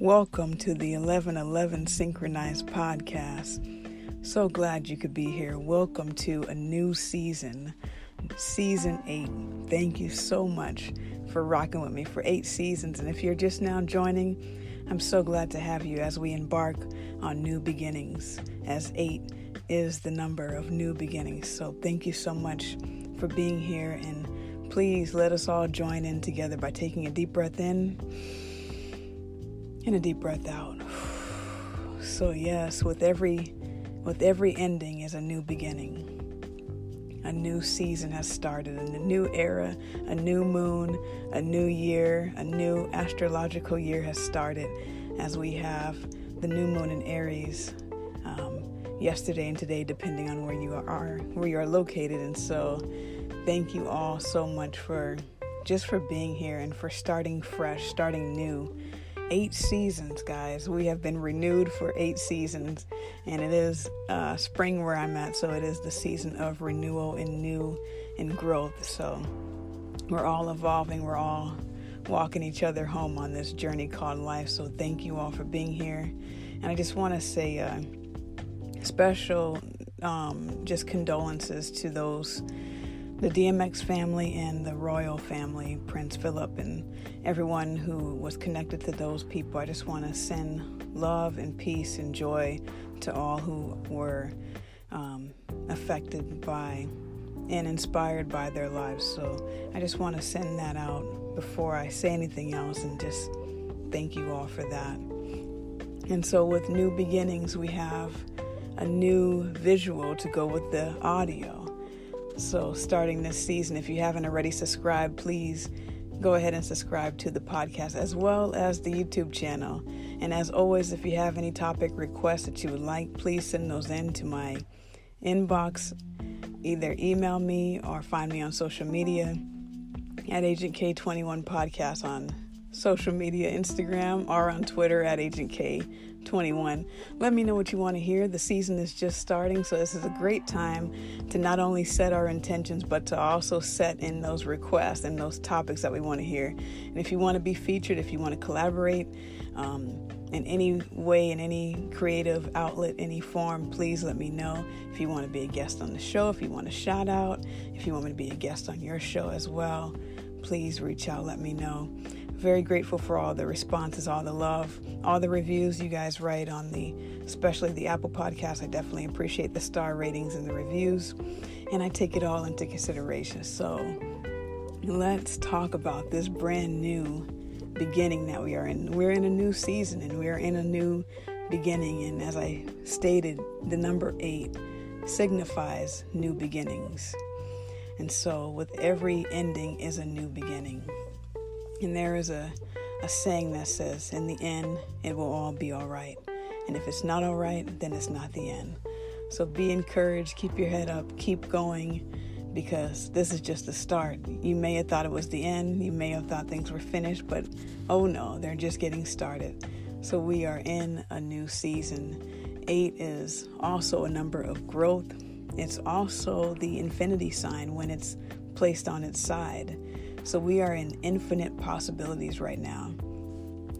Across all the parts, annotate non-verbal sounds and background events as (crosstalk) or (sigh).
Welcome to the 1111 Synchronized Podcast. So glad you could be here. Welcome to a new season, season eight. Thank you so much for rocking with me for eight seasons. And if you're just now joining, I'm so glad to have you as we embark on new beginnings, as eight is the number of new beginnings. So thank you so much for being here. And please let us all join in together by taking a deep breath in and a deep breath out. (sighs) So yes, with every with every ending is a new beginning. A new season has started, and a new era, a new moon, a new year, a new astrological year has started as we have the new moon in Aries um, yesterday and today, depending on where you are, where you are located. And so, thank you all so much for just for being here and for starting fresh, starting new eight seasons, guys. We have been renewed for eight seasons, and it is uh, spring where I'm at, so it is the season of renewal and new and growth. So we're all evolving, we're all walking each other home on this journey called life. So thank you all for being here. And I just want to say uh, special um, just condolences to those the DMX family and the royal family, Prince Philip, and everyone who was connected to those people. I just want to send love and peace and joy to all who were um, affected by and inspired by their lives. So I just want to send that out before I say anything else and just thank you all for that. And so, with new beginnings, we have a new visual to go with the audio. So, starting this season, if you haven't already subscribed, please go ahead and subscribe to the podcast as well as the YouTube channel. And as always, if you have any topic requests that you would like, please send those in to my inbox. Either email me or find me on social media at Agent K21 Podcast on social media, Instagram, or on Twitter at Agent K 21. Let me know what you want to hear. The season is just starting, so this is a great time to not only set our intentions, but to also set in those requests and those topics that we want to hear. And if you want to be featured, if you want to collaborate, um, in any way, in any creative outlet, any form, please let me know. If you want to be a guest on the show, if you want a shout out, if you want me to be a guest on your show as well, please reach out, let me know. Very grateful for all the responses, all the love, all the reviews you guys write on the, especially the Apple podcast. I definitely appreciate the star ratings and the reviews, and I take it all into consideration. So let's talk about this brand new beginning that we are in. We're in a new season and we are in a new beginning. And as I stated, the number eight signifies new beginnings. And so, with every ending is a new beginning. And there is a, a saying that says, In the end, it will all be all right. And if it's not all right, then it's not the end. So be encouraged, keep your head up, keep going, because this is just the start. You may have thought it was the end, you may have thought things were finished, but oh no, they're just getting started. So we are in a new season. Eight is also a number of growth, it's also the infinity sign when it's placed on its side. So we are in infinite possibilities right now.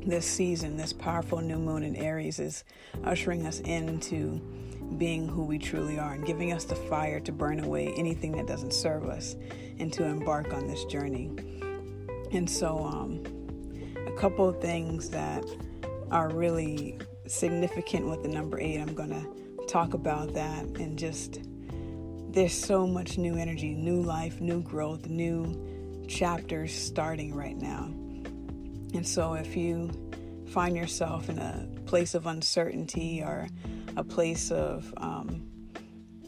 This season, this powerful new moon in Aries is ushering us into being who we truly are and giving us the fire to burn away anything that doesn't serve us and to embark on this journey. And so, um, a couple of things that are really significant with the number eight, I'm going to talk about that and just there's so much new energy, new life, new growth, new chapters starting right now. And so if you find yourself in a place of uncertainty or a place of um,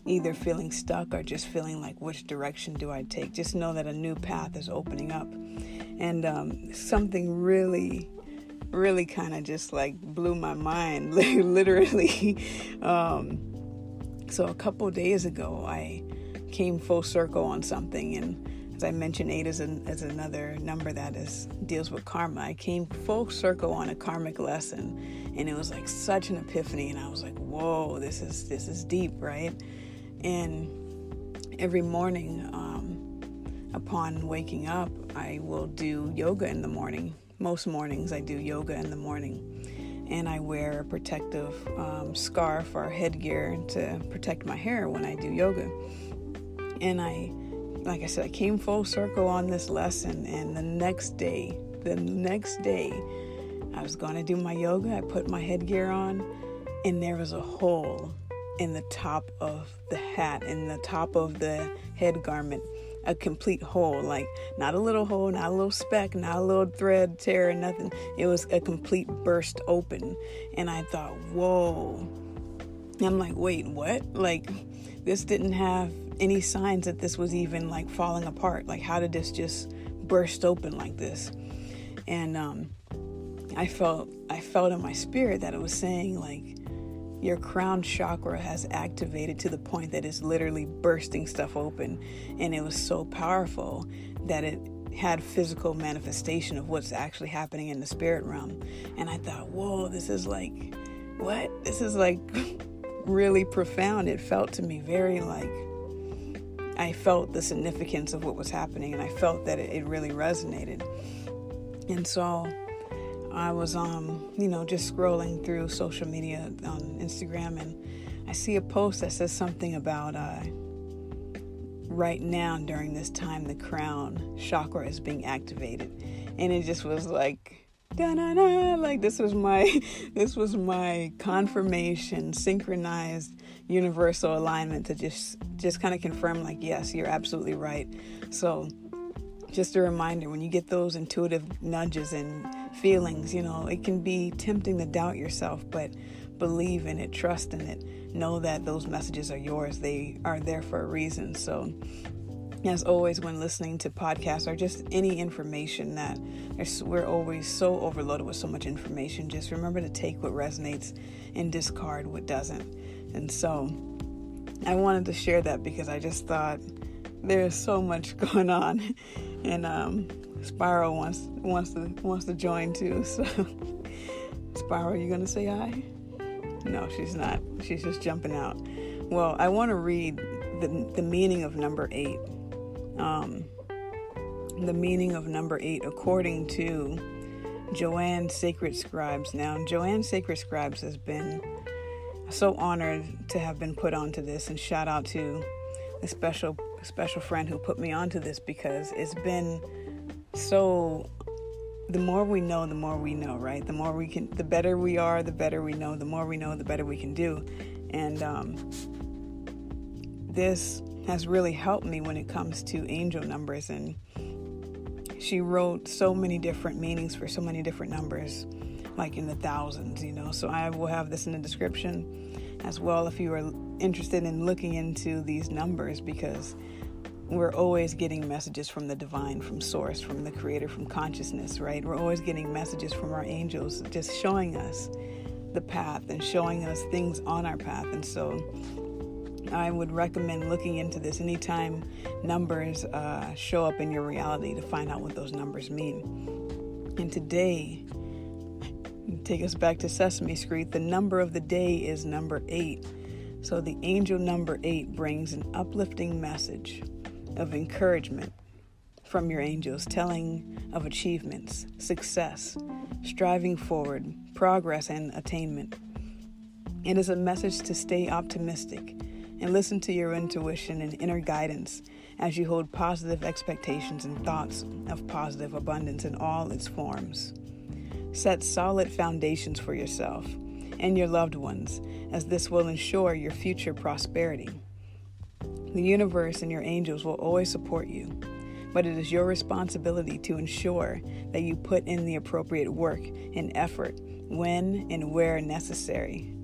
either feeling stuck or just feeling like which direction do I take, just know that a new path is opening up. And um, something really, really kind of just like blew my mind, (laughs) literally. Um, so a couple days ago, I came full circle on something and as I mentioned, eight is, an, is another number that is deals with karma. I came full circle on a karmic lesson, and it was like such an epiphany. And I was like, "Whoa, this is this is deep, right?" And every morning, um, upon waking up, I will do yoga in the morning. Most mornings, I do yoga in the morning, and I wear a protective um, scarf or headgear to protect my hair when I do yoga. And I, like I said, I came full circle on this lesson, and the next day, the next day, I was going to do my yoga. I put my headgear on, and there was a hole in the top of the hat, in the top of the head garment a complete hole, like not a little hole, not a little speck, not a little thread tear, nothing. It was a complete burst open. And I thought, whoa. I'm like, wait, what? Like, this didn't have any signs that this was even like falling apart. Like, how did this just burst open like this? And um, I felt, I felt in my spirit that it was saying like, your crown chakra has activated to the point that it's literally bursting stuff open. And it was so powerful that it had physical manifestation of what's actually happening in the spirit realm. And I thought, whoa, this is like, what? This is like (laughs) really profound. It felt to me very like, I felt the significance of what was happening and I felt that it, really resonated. And so I was, um, you know, just scrolling through social media on Instagram and I see a post that says something about uh, right now during this time the crown chakra is being activated, and it just was like da-da-da, like this was my (laughs) this was my confirmation synchronized universal alignment to just just kind of confirm like yes you're absolutely right so just a reminder when you get those intuitive nudges and feelings, you know, it can be tempting to doubt yourself, but believe in it, trust in it. Know that those messages are yours, they are there for a reason. So, as always, when listening to podcasts or just any information that we're always so overloaded with so much information, just remember to take what resonates and discard what doesn't. And so, I wanted to share that because I just thought there's so much (laughs) going on, and um, Spiral wants wants to wants to join too. (laughs) So, Spiral, you gonna say hi? No, she's not. She's just jumping out. Well, I want to read the the meaning of number eight. Um, the meaning of number eight, according to Joanne Sacred Scribes. Now, Joanne Sacred Scribes has been so honored to have been put onto this, and shout out to the special special friend who put me onto this because it's been so the more we know the more we know right the more we can the better we are the better we know the more we know the better we can do and um, this has really helped me when it comes to angel numbers and she wrote so many different meanings for so many different numbers like in the thousands you know so i will have this in the description as well if you are interested in looking into these numbers because we're always getting messages from the divine, from source, from the creator, from consciousness, right? We're always getting messages from our angels just showing us the path and showing us things on our path. And so I would recommend looking into this anytime numbers uh, show up in your reality to find out what those numbers mean. And today, take us back to Sesame Street. The number of the day is number eight. So the angel number eight brings an uplifting message of encouragement from your angels, telling of achievements, success, striving forward, progress, and attainment. It is a message to stay optimistic and listen to your intuition and inner guidance as you hold positive expectations and thoughts of positive abundance in all its forms. Set solid foundations for yourself and your loved ones, as this will ensure your future prosperity. The universe and your angels will always support you, but it is your responsibility to ensure that you put in the appropriate work and effort when and where necessary.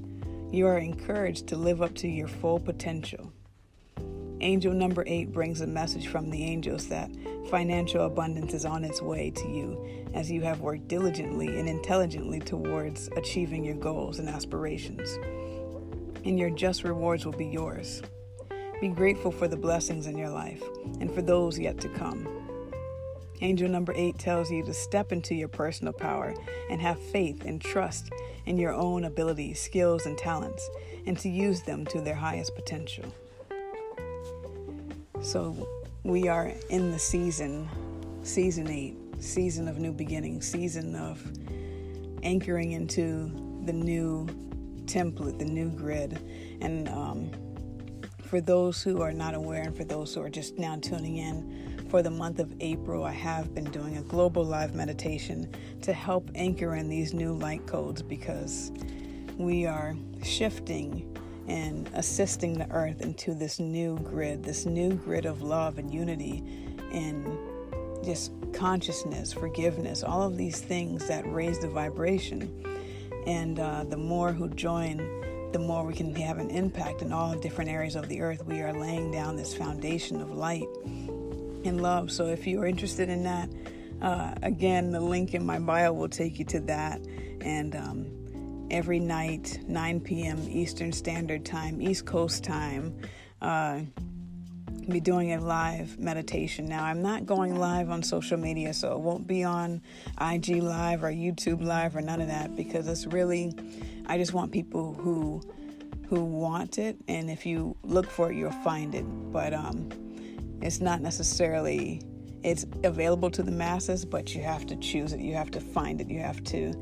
You are encouraged to live up to your full potential. Angel number eight brings a message from the angels that financial abundance is on its way to you as you have worked diligently and intelligently towards achieving your goals and aspirations. And your just rewards will be yours. Be grateful for the blessings in your life and for those yet to come. Angel number eight tells you to step into your personal power and have faith and trust in your own abilities, skills, and talents, and to use them to their highest potential. So, we are in the season, season eight, season of new beginnings, season of anchoring into the new template, the new grid. And um, for those who are not aware and for those who are just now tuning in, for the month of April, I have been doing a global live meditation to help anchor in these new light codes because we are shifting and assisting the earth into this new grid, this new grid of love and unity and just consciousness, forgiveness, all of these things that raise the vibration. And uh, the more who join, the more we can have an impact in all different areas of the earth. We are laying down this foundation of light and love. So if you are interested in that, uh, again, the link in my bio will take you to that. And um, every night, 9 p.m. Eastern Standard Time, East Coast time, uh, be doing a live meditation. Now, I'm not going live on social media, so it won't be on IG Live or YouTube Live or none of that because it's really, I just want people who who want it, and if you look for it, you'll find it. But um, it's not necessarily it's available to the masses, but you have to choose it. You have to find it. You have to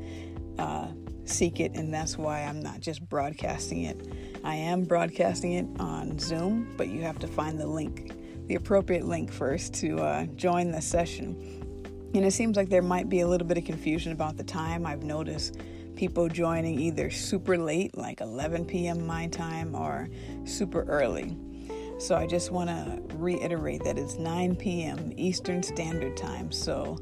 uh, seek it, and that's why I'm not just broadcasting it. I am broadcasting it on Zoom, but you have to find the link, the appropriate link first to uh, join the session. And it seems like there might be a little bit of confusion about the time. I've noticed people joining either super late, like 11 p.m. my time, or super early. So I just want to reiterate that it's 9 p.m. Eastern Standard Time. So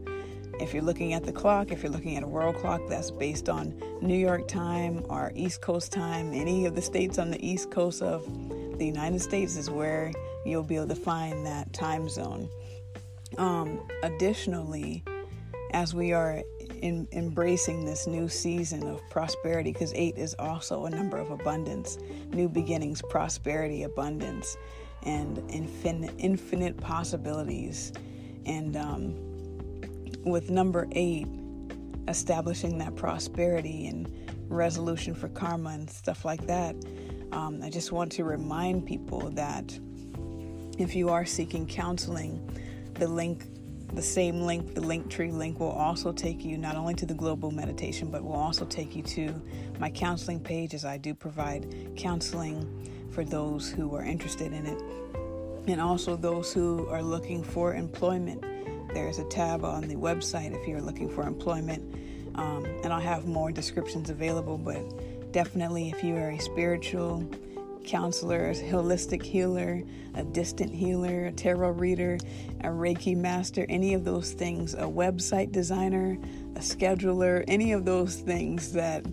if you're looking at the clock, if you're looking at a world clock that's based on New York time or East Coast time, any of the states on the East Coast of the United States is where you'll be able to find that time zone. Um, additionally, as we are in, embracing this new season of prosperity, because eight is also a number of abundance, new beginnings, prosperity, abundance, and infinite, infinite possibilities. And um, with number eight, establishing that prosperity and resolution for karma and stuff like that, um, I just want to remind people that if you are seeking counseling, the link, the same link, the Linktree link will also take you not only to the global meditation, but will also take you to my counseling page as I do provide counseling for those who are interested in it and also those who are looking for employment there's a tab on the website if you're looking for employment, um, and I'll have more descriptions available. But definitely, if you are a spiritual counselor, a holistic healer, a distant healer, a tarot reader, a Reiki master, any of those things, a website designer, a scheduler, any of those things that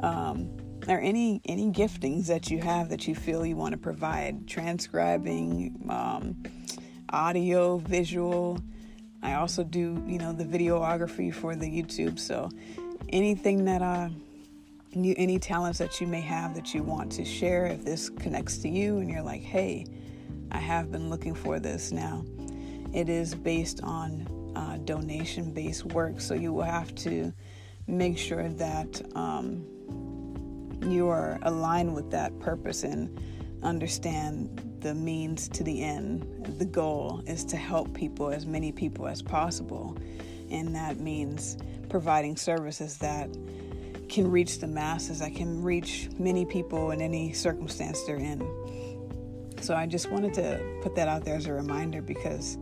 um, or any any giftings that you have that you feel you want to provide, transcribing, um, audio, visual, I also do, you know, the videography for the YouTube. So anything that uh, you, any talents that you may have that you want to share, if this connects to you and you're like, hey, I have been looking for this now, it is based on uh, donation based work. So you will have to make sure that um, you are aligned with that purpose and understand the means to the end. The goal is to help people, as many people as possible. And that means providing services that can reach the masses, that can reach many people in any circumstance they're in. So I just wanted to put that out there as a reminder because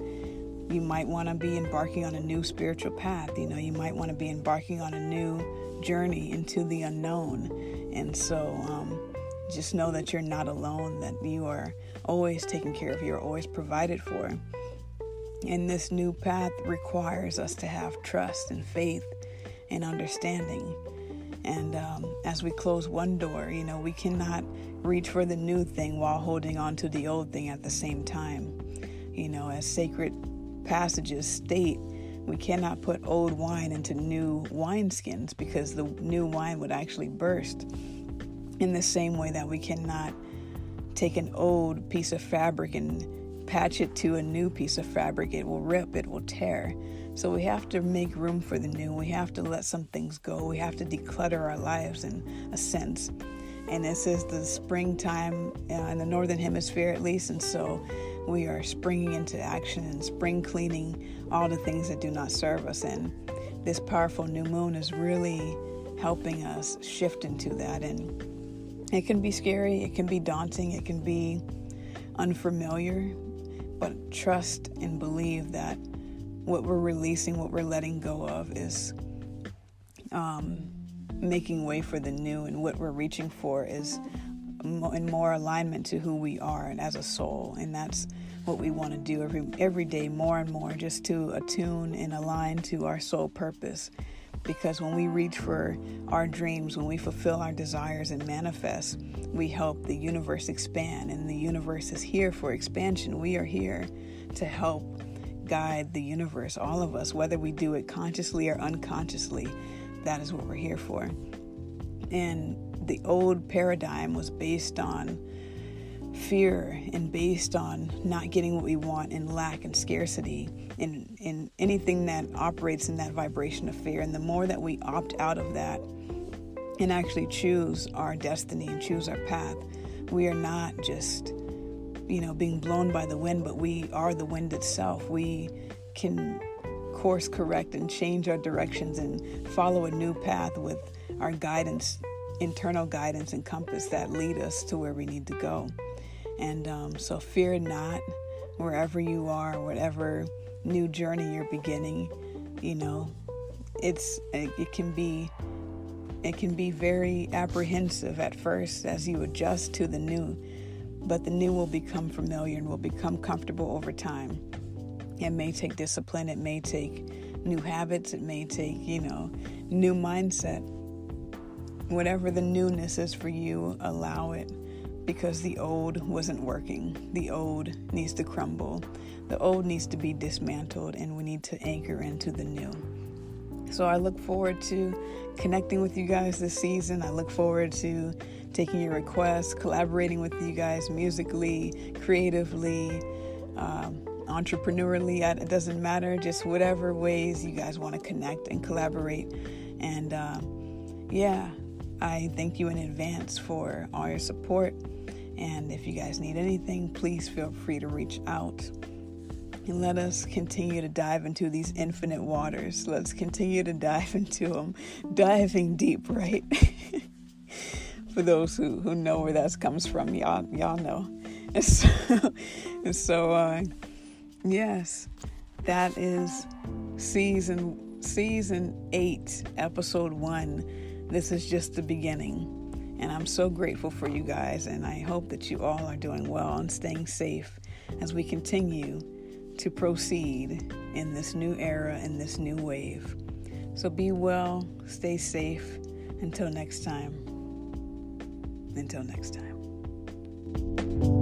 you might want to be embarking on a new spiritual path. You know, you might want to be embarking on a new journey into the unknown. And so um, just know that you're not alone, that you are always taken care of, you're always provided for. And this new path requires us to have trust and faith and understanding. And um, as we close one door, you know, we cannot reach for the new thing while holding on to the old thing at the same time. You know, as sacred passages state, we cannot put old wine into new wineskins because the new wine would actually burst. In the same way that we cannot take an old piece of fabric and patch it to a new piece of fabric, it will rip, it will tear. So we have to make room for the new. We have to let some things go. We have to declutter our lives in a sense. And this is the springtime uh, in the northern hemisphere, at least. And so we are springing into action and spring cleaning all the things that do not serve us. And this powerful new moon is really helping us shift into that. And it can be scary, it can be daunting, it can be unfamiliar, but trust and believe that what we're releasing, what we're letting go of, is um, making way for the new, and what we're reaching for is in more alignment to who we are and as a soul, and that's what we want to do every every day, more and more, just to attune and align to our soul purpose. Because when we reach for our dreams, when we fulfill our desires and manifest, we help the universe expand, and the universe is here for expansion. We are here to help guide the universe, all of us, whether we do it consciously or unconsciously. That is what we're here for. And the old paradigm was based on fear and based on not getting what we want and lack and scarcity and, in anything that operates in that vibration of fear. And the more that we opt out of that and actually choose our destiny and choose our path, we are not just, you know, being blown by the wind, but we are the wind itself. We can course correct and change our directions and follow a new path with our guidance, internal guidance and compass that lead us to where we need to go. And um, so, fear not wherever you are, whatever new journey you're beginning. You know, it's it, it can be it can be very apprehensive at first as you adjust to the new, but the new will become familiar and will become comfortable over time. It may take discipline, it may take new habits, it may take, you know, new mindset. Whatever the newness is for you, allow it because the old wasn't working. The old needs to crumble. The old needs to be dismantled, and we need to anchor into the new. So I look forward to connecting with you guys this season. I look forward to taking your requests, collaborating with you guys musically, creatively, um, entrepreneurially. It doesn't matter, just whatever ways you guys want to connect and collaborate. And uh, yeah, I thank you in advance for all your support. And if you guys need anything, please feel free to reach out. And let us continue to dive into these infinite waters. Let's continue to dive (laughs) into them, diving deep, right? (laughs) For those who, who know where that comes from, y'all y'all know. And (laughs) so, and so uh, yes, that is season season eight, episode one. This is just the beginning. And I'm so grateful for you guys, and I hope that you all are doing well and staying safe as we continue to proceed in this new era and this new wave. So be well, stay safe. Until next time. Until next time.